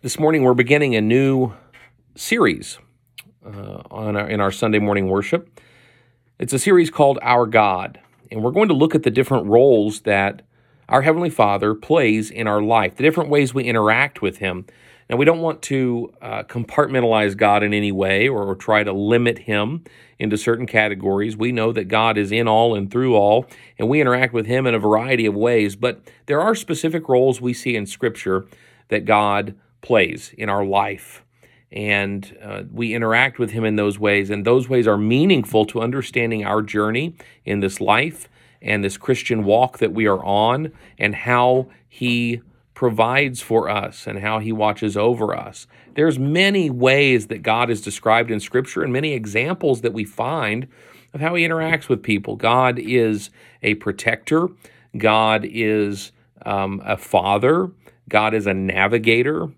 This morning, we're beginning a new series uh, on our, in our Sunday morning worship. It's a series called Our God, and we're going to look at the different roles that our Heavenly Father plays in our life, the different ways we interact with Him. Now, we don't want to uh, compartmentalize God in any way or, or try to limit Him into certain categories. We know that God is in all and through all, and we interact with Him in a variety of ways, but there are specific roles we see in Scripture that God plays in our life. And uh, we interact with Him in those ways, and those ways are meaningful to understanding our journey in this life and this Christian walk that we are on, and how He provides for us and how he watches over us. There's many ways that God is described in scripture and many examples that we find of how he interacts with people. God is a protector. God is um, a father. God is a navigator.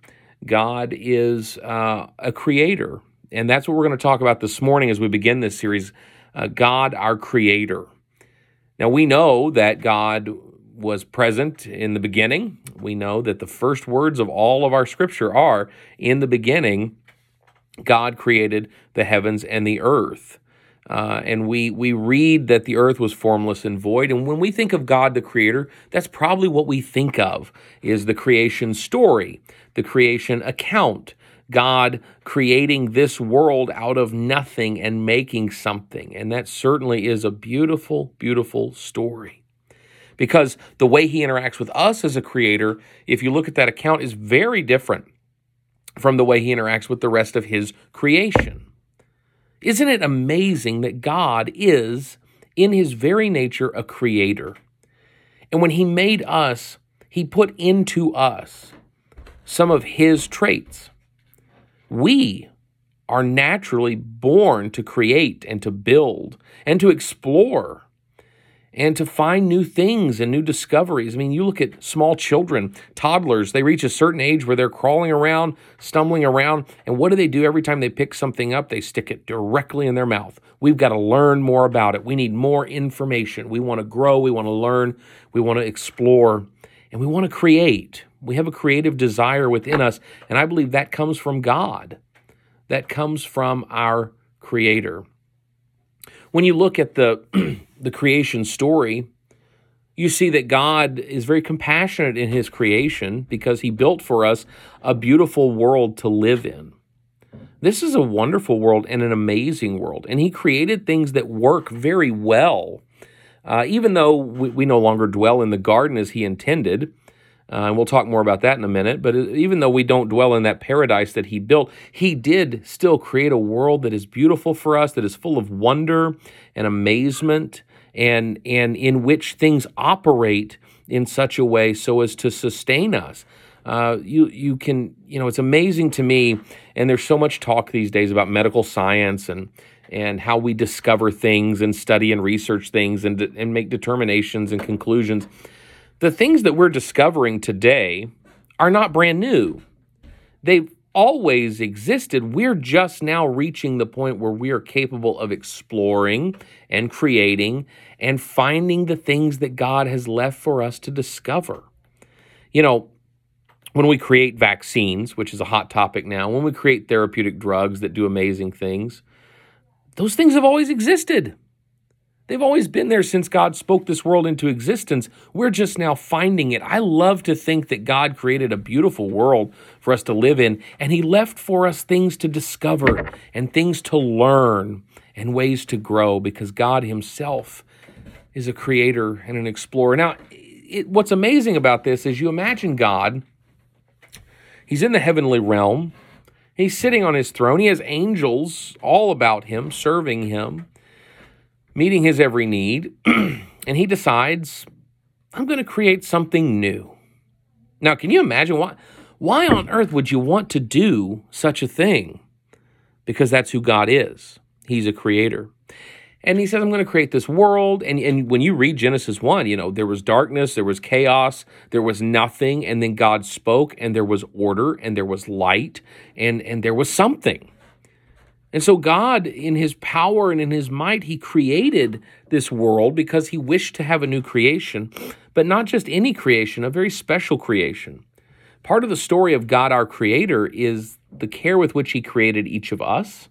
God is uh, a creator. And that's what we're going to talk about this morning as we begin this series uh, God, our creator. Now, we know that God was present in the beginning. We know that the first words of all of our scripture are in the beginning, God created the heavens and the earth. Uh, and we we read that the earth was formless and void. And when we think of God the creator, that's probably what we think of is the creation story, the creation account. God creating this world out of nothing and making something. And that certainly is a beautiful, beautiful story because the way he interacts with us as a creator, if you look at that account, is very different from the way he interacts with the rest of his creation. Isn't it amazing that God is, in his very nature, a creator? And when he made us, he put into us some of his traits. We are naturally born to create and to build and to explore and to find new things and new discoveries. I mean, you look at small children, toddlers, they reach a certain age where they're crawling around, stumbling around, and what do they do every time they pick something up? They stick it directly in their mouth. We've got to learn more about it. We need more information. We want to grow, we want to learn, we want to explore, and we want to create. We have a creative desire within us, and I believe that comes from God. That comes from our creator. When you look at the the creation story, you see that God is very compassionate in his creation because he built for us a beautiful world to live in. This is a wonderful world and an amazing world, and he created things that work very well. Uh, even though we, we, no longer dwell in the garden as he intended, uh, and we'll talk more about that in a minute. But even though we don't dwell in that paradise that he built, he did still create a world that is beautiful for us, that is full of wonder and amazement, and, and in which things operate in such a way so as to sustain us. Uh, you you can you know it's amazing to me, and there's so much talk these days about medical science and and how we discover things and study and research things and and make determinations and conclusions the things that we're discovering today are not brand new. They've always existed. We're just now reaching the point where we are capable of exploring and creating and finding the things that God has left for us to discover. You know, when we create vaccines, which is a hot topic now, when we create therapeutic drugs that do amazing things, those things have always existed. They've always been there since God spoke this world into existence. We're just now finding it. I love to think that God created a beautiful world for us to live in, and He left for us things to discover and things to learn and ways to grow because God Himself is a creator and an explorer. Now, it, what's amazing about this is you imagine God, He's in the heavenly realm, He's sitting on His throne, He has angels all about Him, serving Him meeting his every need, and he decides, I'm going to create something new. Now, can you imagine why? Why on earth would you want to do such a thing? Because that's who God is. He's a creator. And he says, I'm going to create this world. And, and when you read Genesis 1, you know, there was darkness, there was chaos, there was nothing. And then God spoke, and there was order, and there was light, and, and there was something. And so, God, in his power and in his might, he created this world because he wished to have a new creation, but not just any creation, a very special creation. Part of the story of God, our Creator, is the care with which He created each of us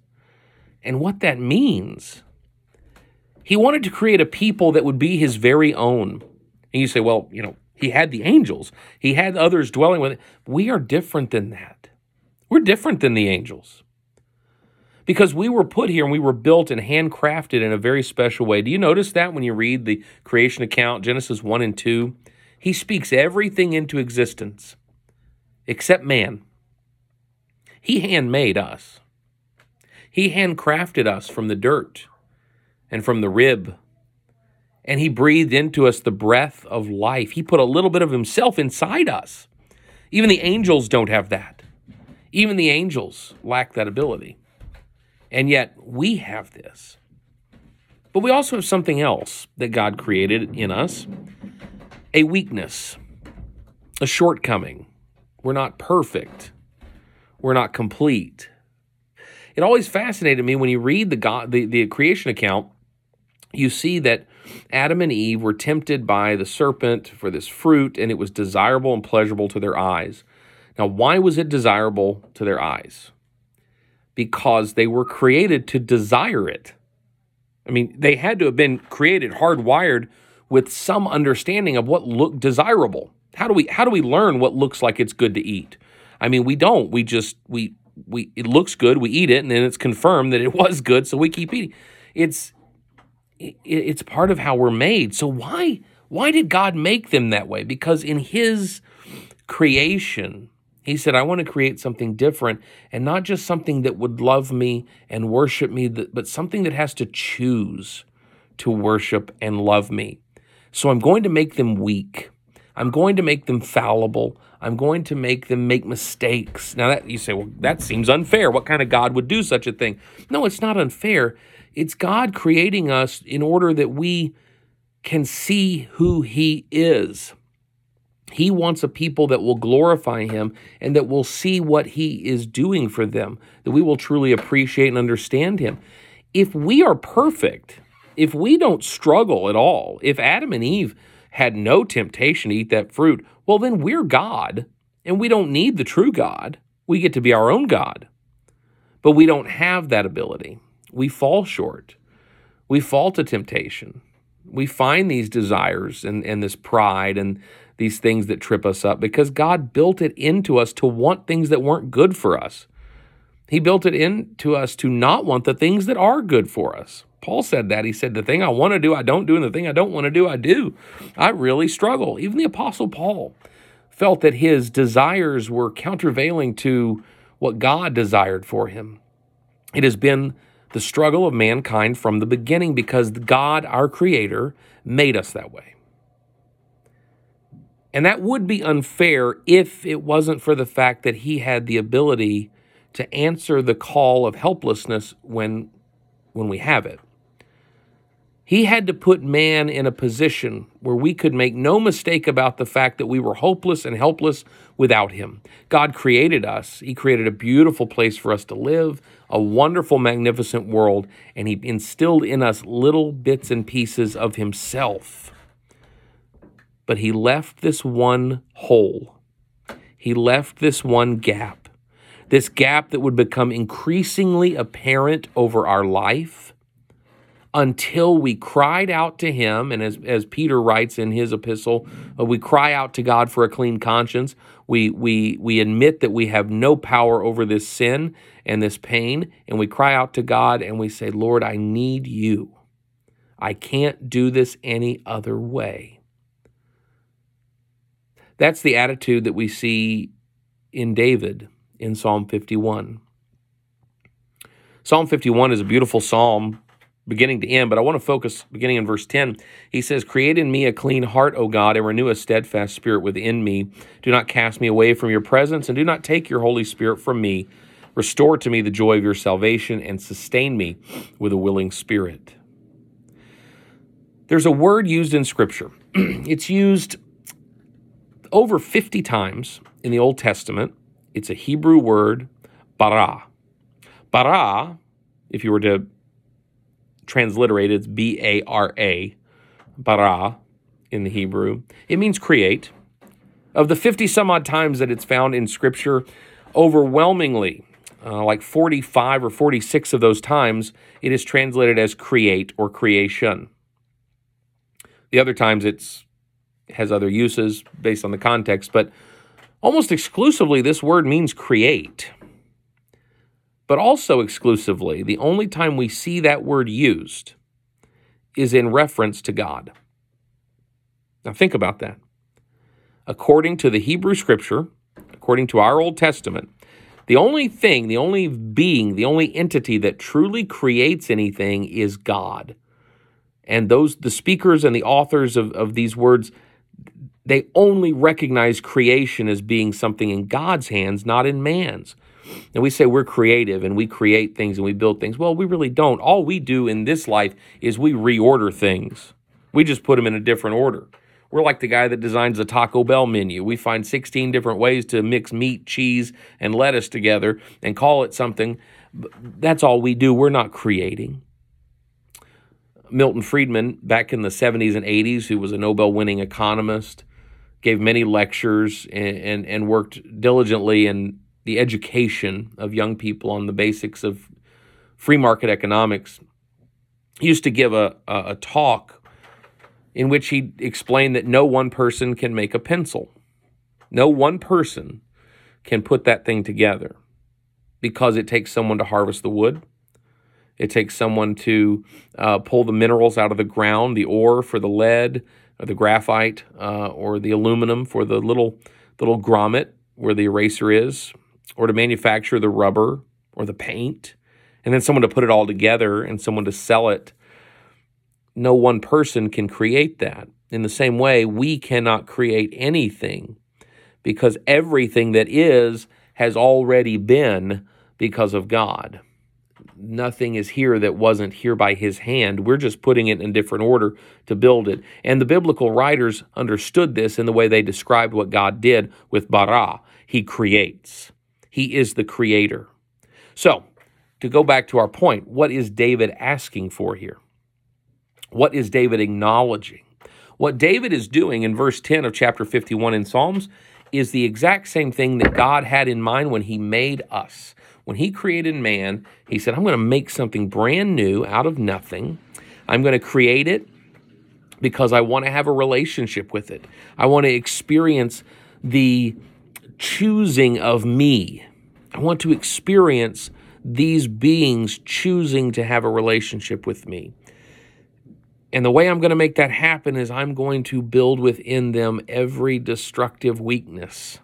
and what that means. He wanted to create a people that would be His very own. And you say, well, you know, He had the angels, He had others dwelling with it. We are different than that. We're different than the angels because we were put here and we were built and handcrafted in a very special way. Do you notice that when you read the creation account, Genesis 1 and 2? He speaks everything into existence except man. He handmade us, He handcrafted us from the dirt and from the rib. And He breathed into us the breath of life. He put a little bit of Himself inside us. Even the angels don't have that. Even the angels lack that ability. And yet we have this. But we also have something else that God created in us a weakness, a shortcoming. We're not perfect, we're not complete. It always fascinated me when you read the, God, the, the creation account, you see that Adam and Eve were tempted by the serpent for this fruit, and it was desirable and pleasurable to their eyes. Now, why was it desirable to their eyes? Because they were created to desire it. I mean, they had to have been created hardwired with some understanding of what looked desirable. How do we how do we learn what looks like it's good to eat? I mean, we don't. We just we we it looks good, we eat it and then it's confirmed that it was good, so we keep eating. It's it, it's part of how we're made. So why why did God make them that way? Because in his creation, he said, I want to create something different and not just something that would love me and worship me, but something that has to choose to worship and love me. So I'm going to make them weak. I'm going to make them fallible. I'm going to make them make mistakes. Now that you say, well, that seems unfair. What kind of God would do such a thing? No, it's not unfair. It's God creating us in order that we can see who he is. He wants a people that will glorify him and that will see what he is doing for them, that we will truly appreciate and understand him. If we are perfect, if we don't struggle at all, if Adam and Eve had no temptation to eat that fruit, well, then we're God and we don't need the true God. We get to be our own God. But we don't have that ability. We fall short. We fall to temptation. We find these desires and, and this pride and these things that trip us up because God built it into us to want things that weren't good for us. He built it into us to not want the things that are good for us. Paul said that. He said, The thing I want to do, I don't do, and the thing I don't want to do, I do. I really struggle. Even the Apostle Paul felt that his desires were countervailing to what God desired for him. It has been the struggle of mankind from the beginning because God, our Creator, made us that way. And that would be unfair if it wasn't for the fact that he had the ability to answer the call of helplessness when, when we have it. He had to put man in a position where we could make no mistake about the fact that we were hopeless and helpless without him. God created us. He created a beautiful place for us to live, a wonderful, magnificent world, and he instilled in us little bits and pieces of himself but he left this one hole. He left this one gap. This gap that would become increasingly apparent over our life until we cried out to him. And as, as Peter writes in his epistle, uh, we cry out to God for a clean conscience. We, we, we admit that we have no power over this sin and this pain. And we cry out to God and we say, Lord, I need you. I can't do this any other way. That's the attitude that we see in David in Psalm 51. Psalm 51 is a beautiful psalm beginning to end, but I want to focus beginning in verse 10. He says, Create in me a clean heart, O God, and renew a steadfast spirit within me. Do not cast me away from your presence, and do not take your Holy Spirit from me. Restore to me the joy of your salvation, and sustain me with a willing spirit. There's a word used in Scripture. it's used over 50 times in the Old Testament. It's a Hebrew word, bara. Bara, if you were to transliterate it, it's B A R A, bara in the Hebrew. It means create. Of the 50 some odd times that it's found in Scripture, overwhelmingly, uh, like 45 or 46 of those times, it is translated as create or creation. The other times it's has other uses based on the context, but almost exclusively this word means create. But also exclusively, the only time we see that word used is in reference to God. Now think about that. According to the Hebrew scripture, according to our Old Testament, the only thing, the only being, the only entity that truly creates anything is God. And those the speakers and the authors of, of these words, they only recognize creation as being something in God's hands, not in man's. And we say we're creative and we create things and we build things. Well, we really don't. All we do in this life is we reorder things. We just put them in a different order. We're like the guy that designs the Taco Bell menu. We find 16 different ways to mix meat, cheese, and lettuce together and call it something. That's all we do. We're not creating. Milton Friedman, back in the 70s and 80s, who was a Nobel winning economist, gave many lectures and, and, and, worked diligently in the education of young people on the basics of free market economics. He used to give a, a, a talk in which he explained that no one person can make a pencil. No one person can put that thing together because it takes someone to harvest the wood. It takes someone to uh, pull the minerals out of the ground, the ore for the lead, or the graphite, uh, or the aluminum for the little little grommet where the eraser is, or to manufacture the rubber or the paint, and then someone to put it all together and someone to sell it no one person can create that. In the same way, we cannot create anything because everything that is has already been because of God. Nothing is here that wasn't here by his hand. We're just putting it in different order to build it. And the biblical writers understood this in the way they described what God did with bara. He creates, he is the creator. So, to go back to our point, what is David asking for here? What is David acknowledging? What David is doing in verse 10 of chapter 51 in Psalms is the exact same thing that God had in mind when he made us. When he created man, he said, I'm going to make something brand new out of nothing. I'm going to create it because I want to have a relationship with it. I want to experience the choosing of me. I want to experience these beings choosing to have a relationship with me. And the way I'm going to make that happen is I'm going to build within them every destructive weakness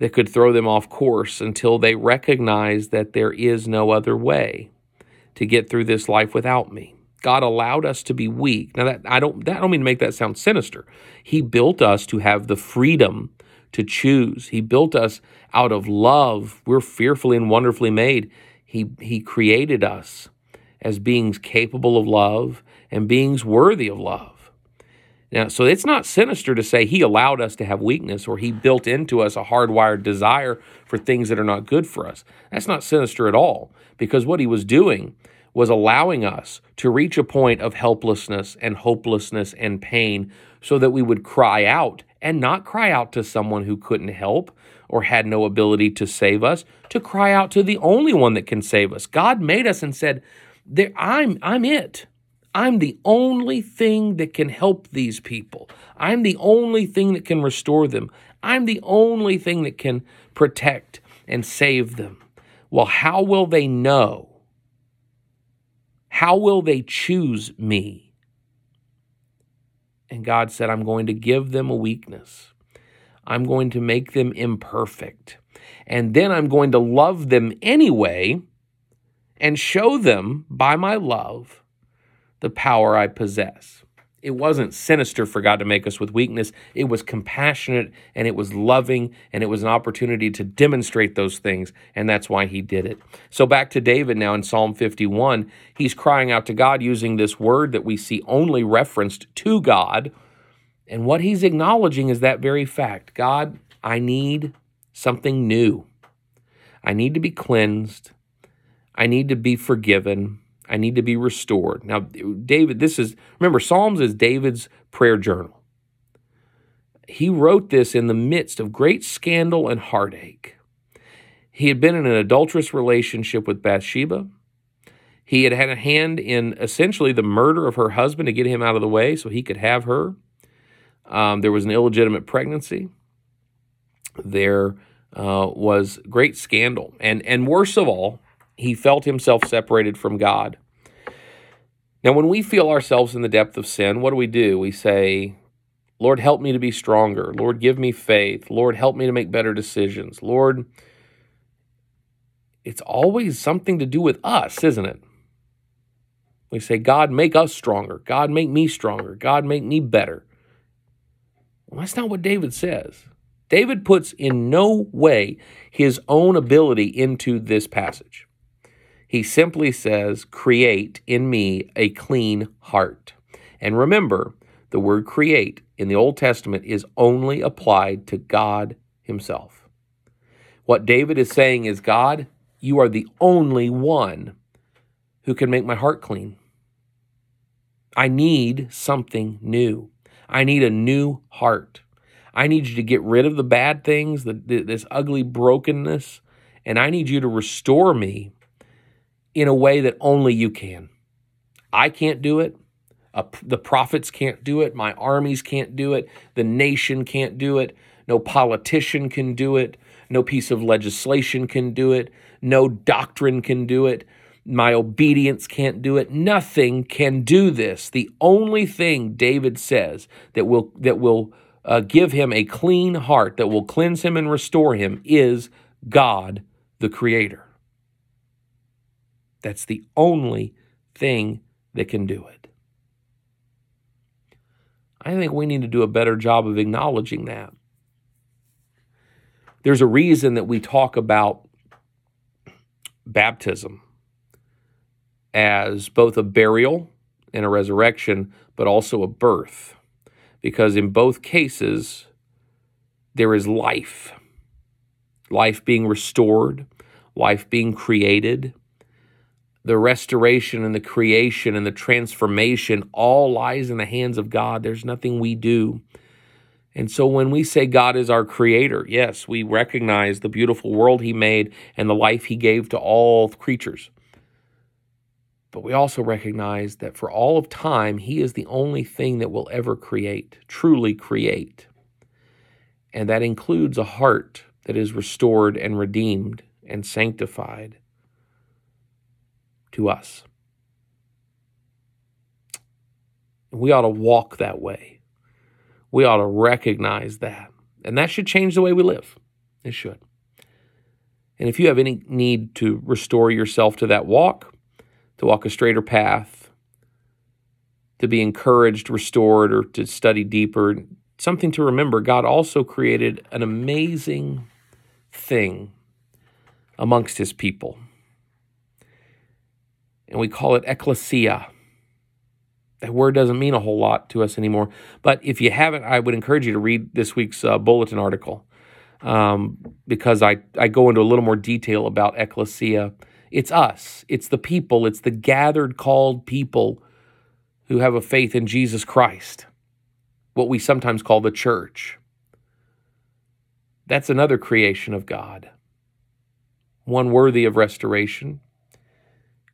that could throw them off course until they recognize that there is no other way to get through this life without me. God allowed us to be weak. Now that I don't that I don't mean to make that sound sinister. He built us to have the freedom to choose. He built us out of love. We're fearfully and wonderfully made. He he created us as beings capable of love and beings worthy of love. Now, so it's not sinister to say he allowed us to have weakness or he built into us a hardwired desire for things that are not good for us. That's not sinister at all because what he was doing was allowing us to reach a point of helplessness and hopelessness and pain so that we would cry out and not cry out to someone who couldn't help or had no ability to save us, to cry out to the only one that can save us. God made us and said, I'm, I'm it. I'm the only thing that can help these people. I'm the only thing that can restore them. I'm the only thing that can protect and save them. Well, how will they know? How will they choose me? And God said, I'm going to give them a weakness. I'm going to make them imperfect. And then I'm going to love them anyway and show them by my love the power I possess. It wasn't sinister for God to make us with weakness. It was compassionate and it was loving and it was an opportunity to demonstrate those things. And that's why he did it. So back to David now in Psalm 51. He's crying out to God using this word that we see only referenced to God. And what he's acknowledging is that very fact God, I need something new. I need to be cleansed. I need to be forgiven. I need to be restored. Now, David, this is, remember, Psalms is David's prayer journal. he wrote this in the midst of great scandal and heartache. He had been in an adulterous relationship with Bathsheba. He had had a hand in essentially the murder of her husband to get him out of the way so he could have her. Um, there was an illegitimate pregnancy. There uh, was great scandal. And, and worst of all, he felt himself separated from God. Now, when we feel ourselves in the depth of sin, what do we do? We say, Lord, help me to be stronger. Lord, give me faith. Lord, help me to make better decisions. Lord, it's always something to do with us, isn't it? We say, God, make us stronger. God, make me stronger. God, make me better. Well, that's not what David says. David puts in no way his own ability into this passage. He simply says, Create in me a clean heart. And remember, the word create in the Old Testament is only applied to God Himself. What David is saying is, God, you are the only one who can make my heart clean. I need something new. I need a new heart. I need you to get rid of the bad things, the, this ugly brokenness, and I need you to restore me in a way that only you can. I can't do it. Uh, the prophets can't do it. My armies can't do it. The nation can't do it. No politician can do it. No piece of legislation can do it. No doctrine can do it. My obedience can't do it. Nothing can do this. The only thing David says that will that will uh, give him a clean heart, that will cleanse him and restore him, is God, the Creator. That's the only thing that can do it. I think we need to do a better job of acknowledging that. There's a reason that we talk about baptism as both a burial and a resurrection, but also a birth. Because in both cases, there is life life being restored, life being created, the restoration and the creation and the transformation all lies in the hands of God. There's nothing we do. And so when we say God is our creator, yes, we recognize the beautiful world he made and the life he gave to all creatures. But we also recognize that for all of time, he is the only thing that will ever create, truly create. And that includes a heart that is restored and redeemed and sanctified to us. We ought to walk that way. We ought to recognize that. And that should change the way we live. It should. And if you have any need to restore yourself to that walk, to walk a straighter path, to be encouraged, restored, or to study deeper, something to remember God also created an amazing thing amongst his people and we call it ecclesia. That word doesn't mean a whole lot to us anymore. But if you haven't, I would encourage you to read this week's uh, bulletin article um, because I, I go into a little more detail about ecclesia. It's us, it's the people, it's the gathered, called people who have a faith in Jesus Christ, what we sometimes call the church. That's another creation of God, one worthy of restoration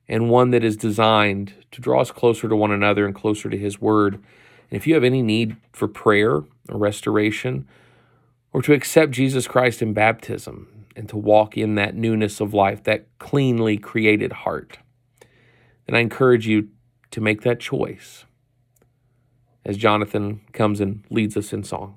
and one that is designed to draw us closer to one another and closer to His Word. And if you have any need for prayer or restoration, or to accept Jesus Christ in baptism and to walk in that newness of life, that cleanly created heart, then I encourage you to make that choice as Jonathan comes and leads us in song.